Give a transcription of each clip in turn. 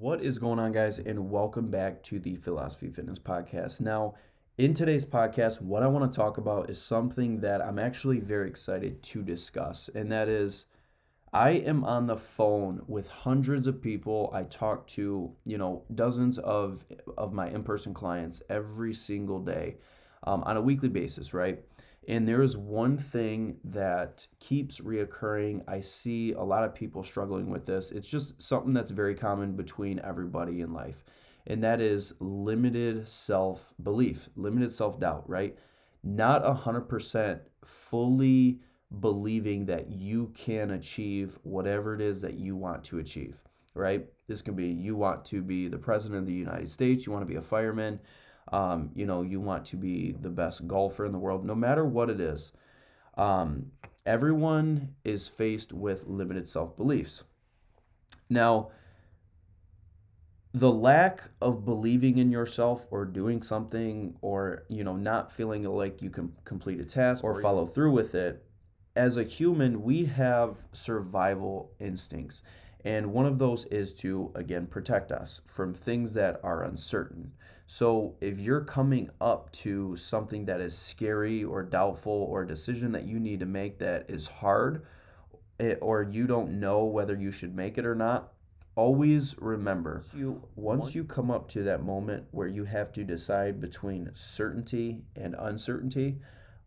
What is going on, guys, and welcome back to the Philosophy Fitness Podcast. Now, in today's podcast, what I want to talk about is something that I'm actually very excited to discuss, and that is I am on the phone with hundreds of people. I talk to, you know, dozens of of my in-person clients every single day um, on a weekly basis, right? And there is one thing that keeps reoccurring. I see a lot of people struggling with this. It's just something that's very common between everybody in life. And that is limited self belief, limited self doubt, right? Not 100% fully believing that you can achieve whatever it is that you want to achieve, right? This can be you want to be the president of the United States, you want to be a fireman, um, you know, you want to be the best golfer in the world, no matter what it is. Um, everyone is faced with limited self beliefs. Now, the lack of believing in yourself or doing something or you know not feeling like you can complete a task or follow through with it as a human we have survival instincts and one of those is to again protect us from things that are uncertain so if you're coming up to something that is scary or doubtful or a decision that you need to make that is hard eh, or you don't know whether you should make it or not, always remember you once you come up to that moment where you have to decide between certainty and uncertainty,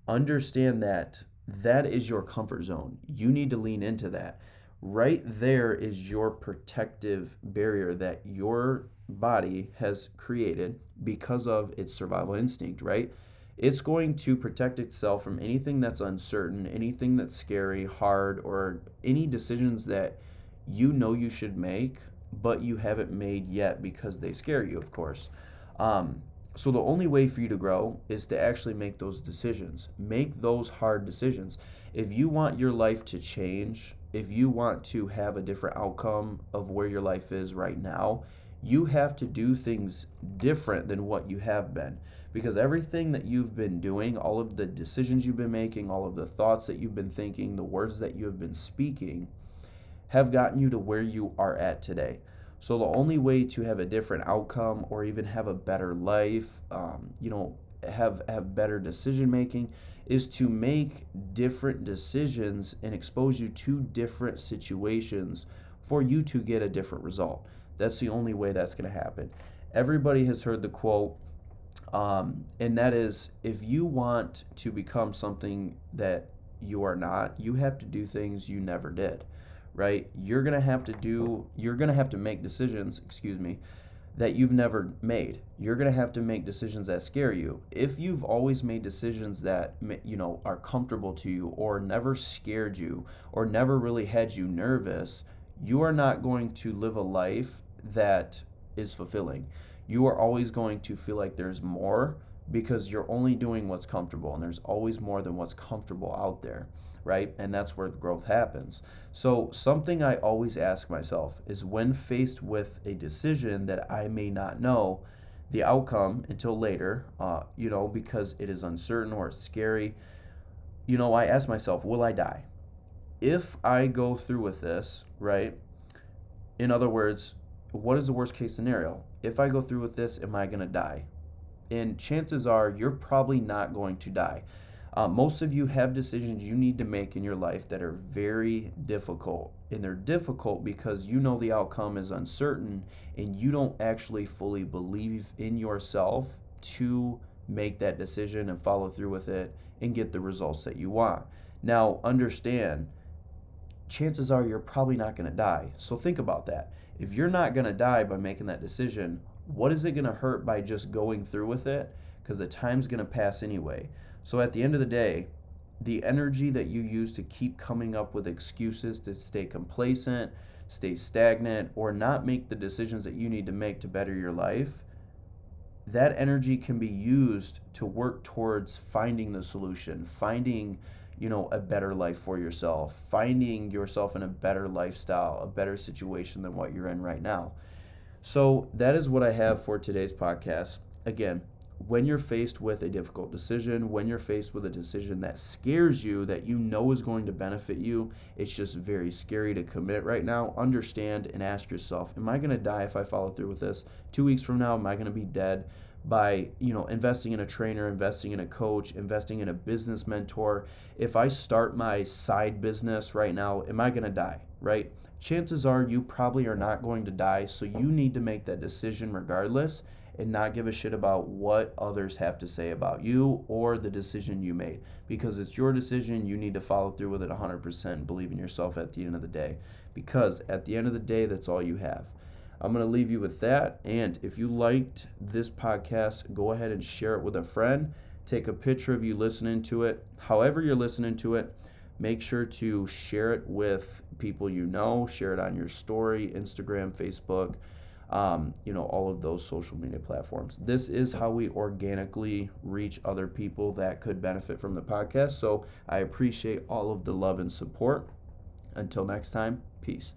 understand that that is your comfort zone. You need to lean into that. Right there is your protective barrier that your body has created because of its survival instinct, right? It's going to protect itself from anything that's uncertain, anything that's scary, hard, or any decisions that you know you should make, but you haven't made yet because they scare you, of course. Um, so the only way for you to grow is to actually make those decisions. Make those hard decisions. If you want your life to change, if you want to have a different outcome of where your life is right now, you have to do things different than what you have been because everything that you've been doing, all of the decisions you've been making, all of the thoughts that you've been thinking, the words that you have been speaking have gotten you to where you are at today. So the only way to have a different outcome or even have a better life, um, you know, have have better decision making is to make different decisions and expose you to different situations for you to get a different result. That's the only way that's going to happen. Everybody has heard the quote, um, and that is if you want to become something that you are not, you have to do things you never did, right? You're going to have to do, you're going to have to make decisions, excuse me, that you've never made. You're going to have to make decisions that scare you. If you've always made decisions that you know are comfortable to you or never scared you or never really had you nervous, you are not going to live a life that is fulfilling. You are always going to feel like there's more because you're only doing what's comfortable and there's always more than what's comfortable out there, right? And that's where growth happens. So, something I always ask myself is when faced with a decision that I may not know the outcome until later, uh, you know, because it is uncertain or scary, you know, I ask myself, will I die? If I go through with this, right? In other words, what is the worst case scenario? If I go through with this, am I going to die? And chances are you're probably not going to die. Uh, most of you have decisions you need to make in your life that are very difficult. And they're difficult because you know the outcome is uncertain and you don't actually fully believe in yourself to make that decision and follow through with it and get the results that you want. Now, understand, chances are you're probably not going to die. So think about that if you're not going to die by making that decision, what is it going to hurt by just going through with it? Because the time's going to pass anyway. So at the end of the day, the energy that you use to keep coming up with excuses to stay complacent, stay stagnant, or not make the decisions that you need to make to better your life, that energy can be used to work towards finding the solution, finding you know a better life for yourself finding yourself in a better lifestyle a better situation than what you're in right now so that is what i have for today's podcast again when you're faced with a difficult decision, when you're faced with a decision that scares you, that you know is going to benefit you, it's just very scary to commit right now. Understand and ask yourself, am I going to die if I follow through with this? Two weeks from now, am I going to be dead? By you know investing in a trainer, investing in a coach, investing in a business mentor. If I start my side business right now, am I going to die? Right? Chances are you probably are not going to die, so you need to make that decision regardless and not give a shit about what others have to say about you or the decision you made. Because it's your decision you need to follow through with it 100% believe in yourself at the end of the day. Because at the end of the day that's all you have. I'm going to leave you with that and if you liked this podcast go ahead and share it with a friend. Take a picture of you listening to it. However you're listening to it make sure to share it with people you know share it on your story instagram facebook um, you know, all of those social media platforms. This is how we organically reach other people that could benefit from the podcast. So I appreciate all of the love and support. Until next time, peace.